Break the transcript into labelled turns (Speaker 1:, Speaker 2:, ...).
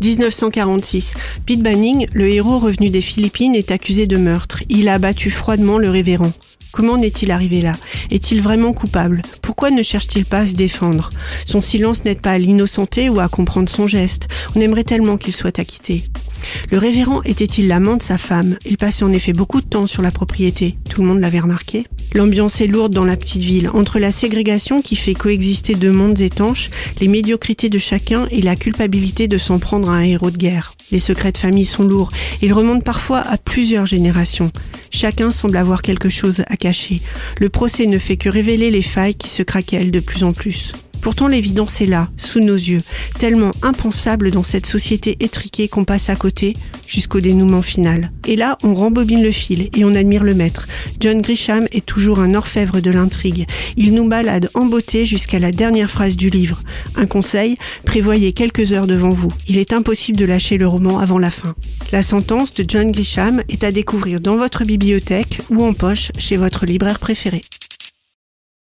Speaker 1: 1946. Pete Banning, le héros revenu des Philippines, est accusé de meurtre. Il a abattu froidement le révérend. Comment n'est-il arrivé là? Est-il vraiment coupable? Pourquoi ne cherche-t-il pas à se défendre? Son silence n'aide pas à l'innocenter ou à comprendre son geste. On aimerait tellement qu'il soit acquitté. Le révérend était-il l'amant de sa femme? Il passait en effet beaucoup de temps sur la propriété. Tout le monde l'avait remarqué. L'ambiance est lourde dans la petite ville, entre la ségrégation qui fait coexister deux mondes étanches, les médiocrités de chacun et la culpabilité de s'en prendre à un héros de guerre. Les secrets de famille sont lourds, ils remontent parfois à plusieurs générations. Chacun semble avoir quelque chose à cacher. Le procès ne fait que révéler les failles qui se craquellent de plus en plus. Pourtant l'évidence est là, sous nos yeux, tellement impensable dans cette société étriquée qu'on passe à côté jusqu'au dénouement final. Et là, on rembobine le fil et on admire le maître. John Grisham est toujours un orfèvre de l'intrigue. Il nous balade en beauté jusqu'à la dernière phrase du livre. Un conseil, prévoyez quelques heures devant vous. Il est impossible de lâcher le roman avant la fin. La sentence de John Grisham est à découvrir dans votre bibliothèque ou en poche chez votre libraire préféré.